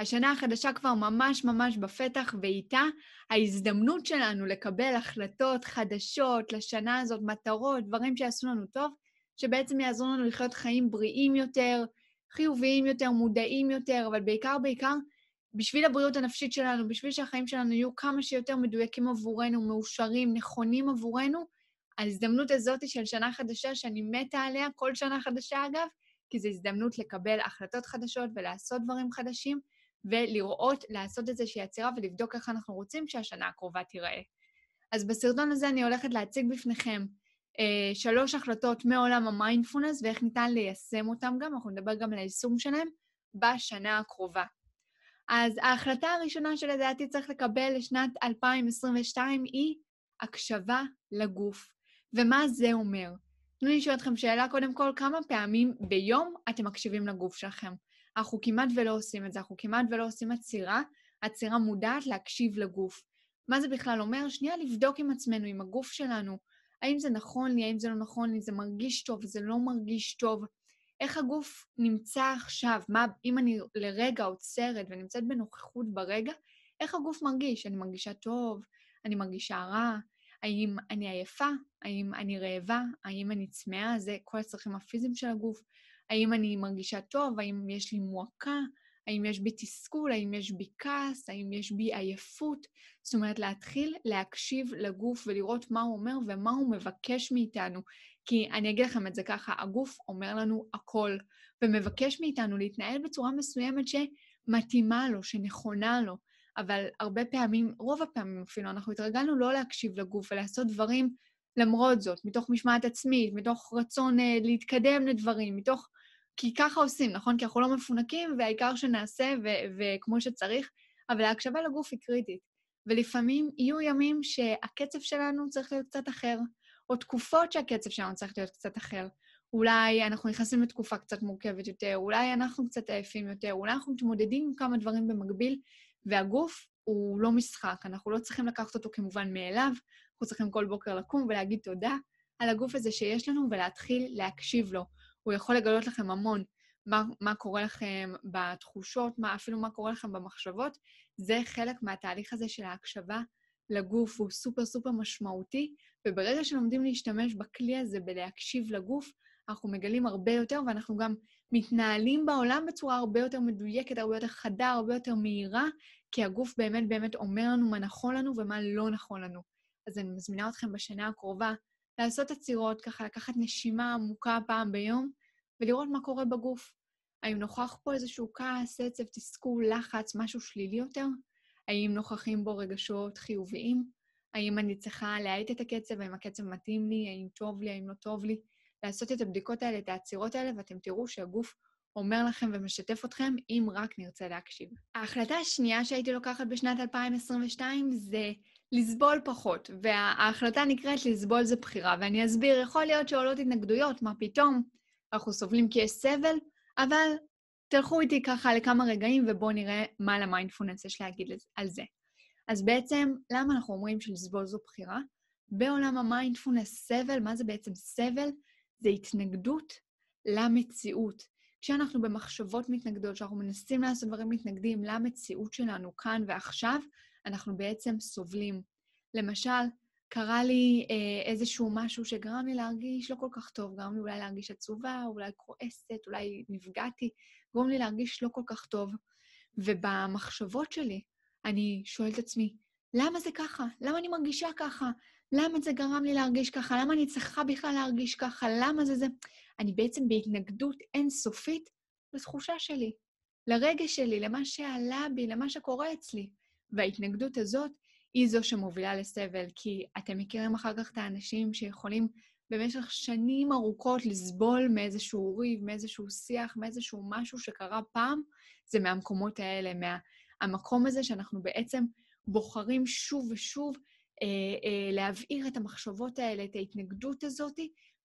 השנה החדשה כבר ממש ממש בפתח, ואיתה ההזדמנות שלנו לקבל החלטות חדשות לשנה הזאת, מטרות, דברים שיעשו לנו טוב, שבעצם יעזרו לנו לחיות חיים בריאים יותר, חיוביים יותר, מודעים יותר, אבל בעיקר, בעיקר, בשביל הבריאות הנפשית שלנו, בשביל שהחיים שלנו יהיו כמה שיותר מדויקים עבורנו, מאושרים, נכונים עבורנו, ההזדמנות הזאת של שנה חדשה, שאני מתה עליה, כל שנה חדשה אגב, כי זו הזדמנות לקבל החלטות חדשות ולעשות דברים חדשים, ולראות, לעשות איזושהי עצירה ולבדוק איך אנחנו רוצים שהשנה הקרובה תיראה. אז בסרטון הזה אני הולכת להציג בפניכם אה, שלוש החלטות מעולם המיינדפולנס ואיך ניתן ליישם אותם גם, אנחנו נדבר גם על היישום שלהם בשנה הקרובה. אז ההחלטה הראשונה שלדעתי צריך לקבל לשנת 2022 היא הקשבה לגוף. ומה זה אומר? תנו לי לשאול אתכם שאלה קודם כל, כמה פעמים ביום אתם מקשיבים לגוף שלכם? אנחנו כמעט ולא עושים את זה, אנחנו כמעט ולא עושים עצירה, עצירה מודעת להקשיב לגוף. מה זה בכלל אומר? שנייה לבדוק עם עצמנו, עם הגוף שלנו, האם זה נכון לי, האם זה לא נכון לי, זה מרגיש טוב, זה לא מרגיש טוב. איך הגוף נמצא עכשיו? מה, אם אני לרגע עוצרת ונמצאת בנוכחות ברגע, איך הגוף מרגיש? אני מרגישה טוב? אני מרגישה רע? האם אני עייפה? האם אני רעבה? האם אני צמאה? זה כל הצרכים הפיזיים של הגוף. האם אני מרגישה טוב? האם יש לי מועקה? האם יש בי תסכול? האם יש בי כעס? האם יש בי עייפות? זאת אומרת, להתחיל להקשיב לגוף ולראות מה הוא אומר ומה הוא מבקש מאיתנו. כי אני אגיד לכם את זה ככה, הגוף אומר לנו הכל, ומבקש מאיתנו להתנהל בצורה מסוימת שמתאימה לו, שנכונה לו. אבל הרבה פעמים, רוב הפעמים אפילו, אנחנו התרגלנו לא להקשיב לגוף ולעשות דברים למרות זאת, מתוך משמעת עצמית, מתוך רצון uh, להתקדם לדברים, מתוך... כי ככה עושים, נכון? כי אנחנו לא מפונקים, והעיקר שנעשה ו- וכמו שצריך, אבל ההקשבה לגוף היא קריטית. ולפעמים יהיו ימים שהקצב שלנו צריך להיות קצת אחר, או תקופות שהקצב שלנו צריך להיות קצת אחר. אולי אנחנו נכנסים לתקופה קצת מורכבת יותר, אולי אנחנו קצת עייפים יותר, אולי אנחנו מתמודדים עם כמה דברים במקביל, והגוף הוא לא משחק, אנחנו לא צריכים לקחת אותו כמובן מאליו, אנחנו צריכים כל בוקר לקום ולהגיד תודה על הגוף הזה שיש לנו ולהתחיל להקשיב לו. הוא יכול לגלות לכם המון מה, מה קורה לכם בתחושות, מה, אפילו מה קורה לכם במחשבות. זה חלק מהתהליך הזה של ההקשבה לגוף, הוא סופר סופר משמעותי, וברגע שלומדים להשתמש בכלי הזה בלהקשיב לגוף, אנחנו מגלים הרבה יותר, ואנחנו גם מתנהלים בעולם בצורה הרבה יותר מדויקת, הרבה יותר חדה, הרבה יותר מהירה, כי הגוף באמת באמת אומר לנו מה נכון לנו ומה לא נכון לנו. אז אני מזמינה אתכם בשנה הקרובה לעשות עצירות, ככה לקחת נשימה עמוקה פעם ביום, ולראות מה קורה בגוף. האם נוכח פה איזשהו כעס, עצב, תסכול, לחץ, משהו שלילי יותר? האם נוכחים בו רגשות חיוביים? האם אני צריכה להאט את הקצב, האם הקצב מתאים לי, האם טוב לי, האם לא טוב לי? לעשות את הבדיקות האלה, את העצירות האלה, ואתם תראו שהגוף אומר לכם ומשתף אתכם, אם רק נרצה להקשיב. ההחלטה השנייה שהייתי לוקחת בשנת 2022 זה לסבול פחות, וההחלטה נקראת לסבול זה בחירה, ואני אסביר, יכול להיות שעולות התנגדויות, מה פתאום, אנחנו סובלים כי יש סבל, אבל תלכו איתי ככה לכמה רגעים ובואו נראה מה למיינדפולנס יש להגיד על זה. אז בעצם, למה אנחנו אומרים שלסבול זו בחירה? בעולם המיינדפולנס סבל, מה זה בעצם סבל? זה התנגדות למציאות. כשאנחנו במחשבות מתנגדות, כשאנחנו מנסים לעשות דברים מתנגדים למציאות שלנו כאן ועכשיו, אנחנו בעצם סובלים. למשל, קרה לי אה, איזשהו משהו שגרם לי להרגיש לא כל כך טוב, גרם לי אולי להרגיש עצובה, אולי כועסת, אולי נפגעתי, גרם לי להרגיש לא כל כך טוב. ובמחשבות שלי, אני שואלת את עצמי, למה זה ככה? למה אני מרגישה ככה? למה זה גרם לי להרגיש ככה? למה אני צריכה בכלל להרגיש ככה? למה זה זה? אני בעצם בהתנגדות אינסופית לתחושה שלי, לרגש שלי, למה שעלה בי, למה שקורה אצלי. וההתנגדות הזאת היא זו שמובילה לסבל, כי אתם מכירים אחר כך את האנשים שיכולים במשך שנים ארוכות לסבול מאיזשהו ריב, מאיזשהו שיח, מאיזשהו משהו שקרה פעם, זה מהמקומות האלה, מהמקום הזה שאנחנו בעצם בוחרים שוב ושוב אה, אה, להבעיר את המחשבות האלה, את ההתנגדות הזאת,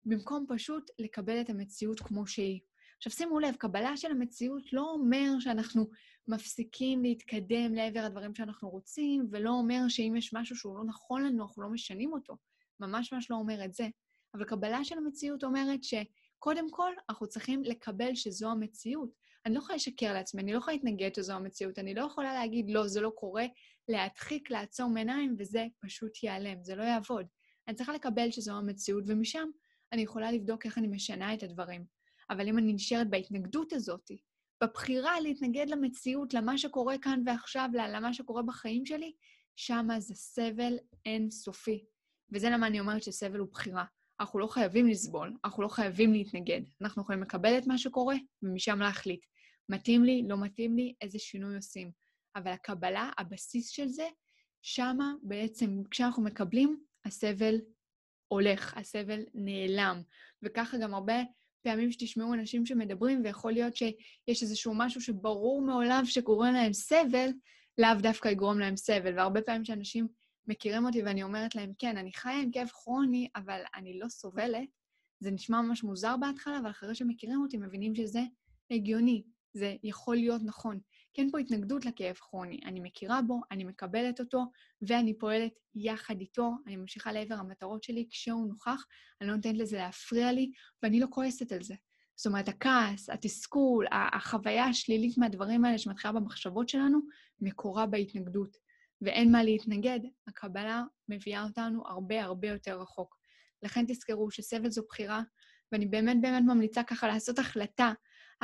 במקום פשוט לקבל את המציאות כמו שהיא. עכשיו שימו לב, קבלה של המציאות לא אומר שאנחנו מפסיקים להתקדם לעבר הדברים שאנחנו רוצים, ולא אומר שאם יש משהו שהוא לא נכון לנו, אנחנו לא משנים אותו. ממש ממש לא אומר את זה. אבל קבלה של המציאות אומרת שקודם כל, אנחנו צריכים לקבל שזו המציאות. אני לא יכולה לשקר לעצמי, אני לא יכולה להתנגד שזו המציאות, אני לא יכולה להגיד, לא, זה לא קורה, להדחיק, לעצום עיניים, וזה פשוט ייעלם, זה לא יעבוד. אני צריכה לקבל שזו המציאות, ומשם אני יכולה לבדוק איך אני משנה את הדברים. אבל אם אני נשארת בהתנגדות הזאת, בבחירה להתנגד למציאות, למה שקורה כאן ועכשיו, למה שקורה בחיים שלי, שמה זה סבל אינסופי. וזה למה אני אומרת שסבל הוא בחירה. אנחנו לא חייבים לסבול, אנחנו לא חייבים להתנגד. אנחנו יכולים לקבל את מה שקורה, ומשם להחליט. מתאים לי, לא מתאים לי, איזה שינוי עושים. אבל הקבלה, הבסיס של זה, שמה בעצם, כשאנחנו מקבלים, הסבל הולך, הסבל נעלם. וככה גם הרבה פעמים שתשמעו אנשים שמדברים, ויכול להיות שיש איזשהו משהו שברור מעולם שקורה להם סבל, לאו דווקא יגרום להם סבל. והרבה פעמים שאנשים מכירים אותי ואני אומרת להם, כן, אני חיה עם כאב כרוני, אבל אני לא סובלת, זה נשמע ממש מוזר בהתחלה, אבל אחרי שמכירים אותי מבינים שזה הגיוני, זה יכול להיות נכון. כי אין פה התנגדות לכאב כרוני. אני מכירה בו, אני מקבלת אותו, ואני פועלת יחד איתו. אני ממשיכה לעבר המטרות שלי כשהוא נוכח, אני לא נותנת לזה להפריע לי, ואני לא כועסת על זה. זאת אומרת, הכעס, התסכול, החוויה השלילית מהדברים האלה שמתחילה במחשבות שלנו, מקורה בהתנגדות. ואין מה להתנגד, הקבלה מביאה אותנו הרבה הרבה יותר רחוק. לכן תזכרו שסבל זו בחירה, ואני באמת באמת ממליצה ככה לעשות החלטה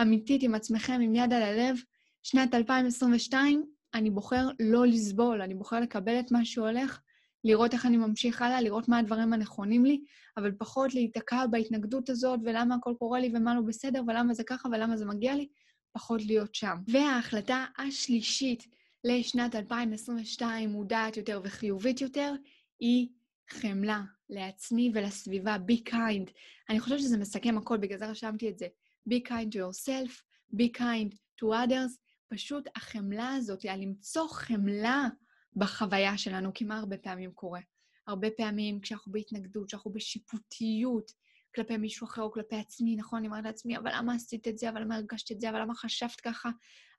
אמיתית עם עצמכם, עם יד על הלב, שנת 2022, אני בוחר לא לסבול, אני בוחר לקבל את מה שהולך, לראות איך אני ממשיך הלאה, לראות מה הדברים הנכונים לי, אבל פחות להיתקע בהתנגדות הזאת, ולמה הכל קורה לי ומה לא בסדר, ולמה זה ככה ולמה זה מגיע לי, פחות להיות שם. וההחלטה השלישית לשנת 2022, מודעת יותר וחיובית יותר, היא חמלה לעצמי ולסביבה, be kind. אני חושבת שזה מסכם הכל, בגלל זה רשמתי את זה. Be kind to yourself, be kind to others, פשוט החמלה הזאת, על למצוא חמלה בחוויה שלנו, כי מה הרבה פעמים קורה? הרבה פעמים כשאנחנו בהתנגדות, כשאנחנו בשיפוטיות כלפי מישהו אחר או כלפי עצמי, נכון? אני אומרת לעצמי, אבל למה עשית את זה, אבל למה הרגשת את זה, אבל למה חשבת ככה,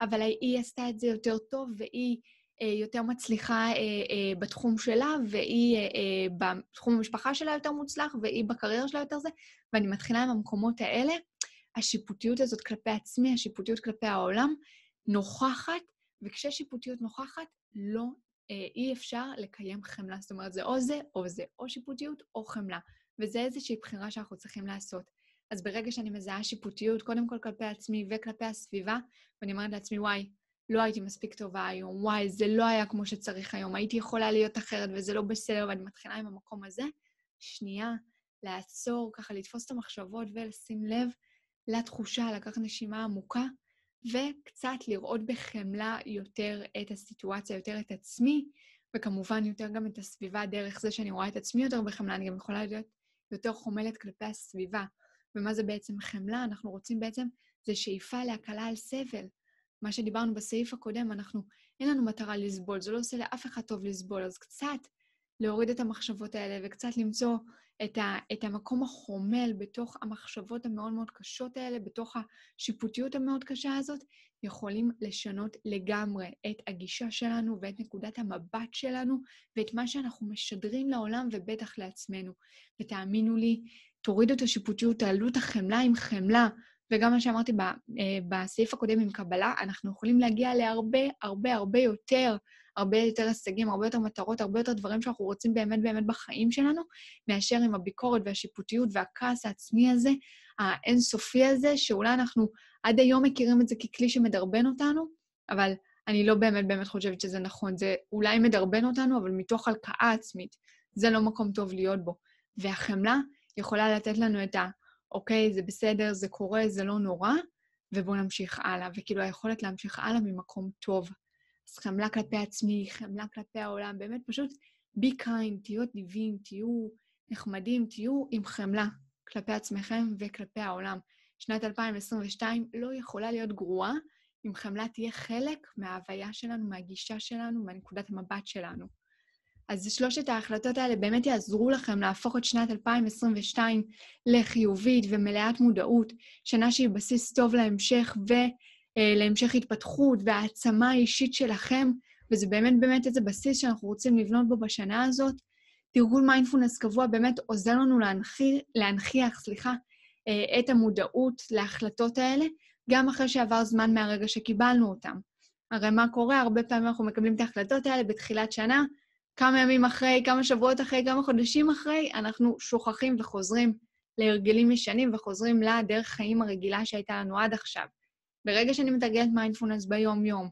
אבל היא עשתה את זה יותר טוב, והיא אה, יותר מצליחה אה, אה, בתחום שלה, והיא בתחום המשפחה שלה יותר מוצלח, והיא בקריירה שלה יותר זה, ואני מתחילה עם המקומות האלה. השיפוטיות הזאת כלפי עצמי, השיפוטיות כלפי העולם, נוכחת, וכששיפוטיות נוכחת, לא, אה, אי אפשר לקיים חמלה. זאת אומרת, זה או זה או זה, או שיפוטיות או חמלה. וזה איזושהי בחירה שאנחנו צריכים לעשות. אז ברגע שאני מזהה שיפוטיות, קודם כל כלפי עצמי וכלפי הסביבה, ואני אומרת לעצמי, וואי, לא הייתי מספיק טובה היום, וואי, זה לא היה כמו שצריך היום, הייתי יכולה להיות אחרת וזה לא בסדר, ואני מתחילה עם המקום הזה, שנייה, לעצור, ככה לתפוס את המחשבות ולשים לב לתחושה, לקחת נשימה עמוקה, וקצת לראות בחמלה יותר את הסיטואציה, יותר את עצמי, וכמובן יותר גם את הסביבה דרך זה שאני רואה את עצמי יותר בחמלה, אני גם יכולה להיות יותר חומלת כלפי הסביבה. ומה זה בעצם חמלה? אנחנו רוצים בעצם, זה שאיפה להקלה על סבל. מה שדיברנו בסעיף הקודם, אנחנו, אין לנו מטרה לסבול, זה לא עושה לאף אחד טוב לסבול, אז קצת להוריד את המחשבות האלה וקצת למצוא את, ה, את המקום החומל בתוך המחשבות המאוד מאוד קשות האלה, בתוך השיפוטיות המאוד קשה הזאת, יכולים לשנות לגמרי את הגישה שלנו ואת נקודת המבט שלנו ואת מה שאנחנו משדרים לעולם ובטח לעצמנו. ותאמינו לי, תורידו את השיפוטיות, תעלו את החמלה עם חמלה, וגם מה שאמרתי אה, בסעיף הקודם עם קבלה, אנחנו יכולים להגיע להרבה, הרבה, הרבה יותר, הרבה יותר הישגים, הרבה יותר מטרות, הרבה יותר דברים שאנחנו רוצים באמת באמת בחיים שלנו, מאשר עם הביקורת והשיפוטיות והכעס העצמי הזה, האינסופי הזה, שאולי אנחנו עד היום מכירים את זה ככלי שמדרבן אותנו, אבל אני לא באמת באמת חושבת שזה נכון. זה אולי מדרבן אותנו, אבל מתוך הלקאה עצמית. זה לא מקום טוב להיות בו. והחמלה יכולה לתת לנו את ה... אוקיי, זה בסדר, זה קורה, זה לא נורא, ובואו נמשיך הלאה. וכאילו היכולת להמשיך הלאה ממקום טוב. אז חמלה כלפי עצמי, חמלה כלפי העולם, באמת פשוט be kind, תהיו אדיבים, תהיו נחמדים, תהיו עם חמלה כלפי עצמכם וכלפי העולם. שנת 2022 לא יכולה להיות גרועה אם חמלה תהיה חלק מההוויה שלנו, מהגישה שלנו, מהנקודת המבט שלנו. אז שלושת ההחלטות האלה באמת יעזרו לכם להפוך את שנת 2022 לחיובית ומלאת מודעות, שנה שהיא בסיס טוב להמשך ולהמשך התפתחות והעצמה האישית שלכם, וזה באמת באמת איזה בסיס שאנחנו רוצים לבנות בו בשנה הזאת. תרגול מיינדפולנס קבוע באמת עוזר לנו להנחיח, להנחיח, סליחה, אה, את המודעות להחלטות האלה, גם אחרי שעבר זמן מהרגע שקיבלנו אותם. הרי מה קורה? הרבה פעמים אנחנו מקבלים את ההחלטות האלה בתחילת שנה, כמה ימים אחרי, כמה שבועות אחרי, כמה חודשים אחרי, אנחנו שוכחים וחוזרים להרגלים ישנים וחוזרים לדרך חיים הרגילה שהייתה לנו עד עכשיו. ברגע שאני מתרגלת מיינדפולנס ביום-יום,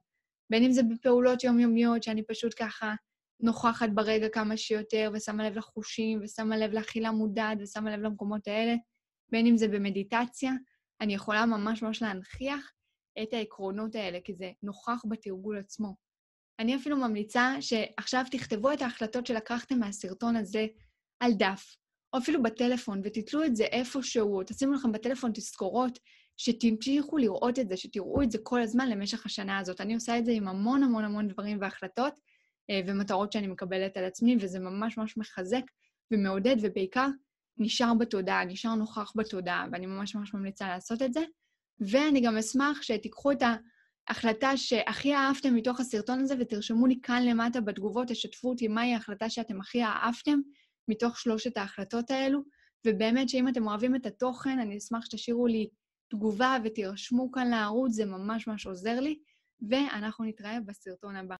בין אם זה בפעולות יומיומיות, שאני פשוט ככה נוכחת ברגע כמה שיותר, ושמה לב לחושים, ושמה לב לאכילה מודעת, ושמה לב למקומות האלה, בין אם זה במדיטציה, אני יכולה ממש ממש להנכיח את העקרונות האלה, כי זה נוכח בתרגול עצמו. אני אפילו ממליצה שעכשיו תכתבו את ההחלטות שלקחתם מהסרטון הזה על דף, או אפילו בטלפון, ותתלו את זה איפשהו, תשימו לכם בטלפון תזכורות, שתמשיכו לראות את זה, שתראו את זה כל הזמן למשך השנה הזאת. אני עושה את זה עם המון המון המון דברים והחלטות אה, ומטרות שאני מקבלת על עצמי, וזה ממש ממש מחזק ומעודד, ובעיקר נשאר בתודעה, נשאר נוכח בתודעה, ואני ממש ממש ממליצה לעשות את זה. ואני גם אשמח שתיקחו את ההחלטה שהכי אהבתם מתוך הסרטון הזה, ותרשמו לי כאן למטה בתגובות, תשתפו אותי מהי ההחלטה שאתם הכי אהבתם מתוך שלושת ההחלטות האלו. ובאמת שאם אתם אוהבים את התוכן, אני אשמח שתשאירו לי תגובה ותירשמו כאן לערוץ, זה ממש ממש עוזר לי, ואנחנו נתראה בסרטון הבא.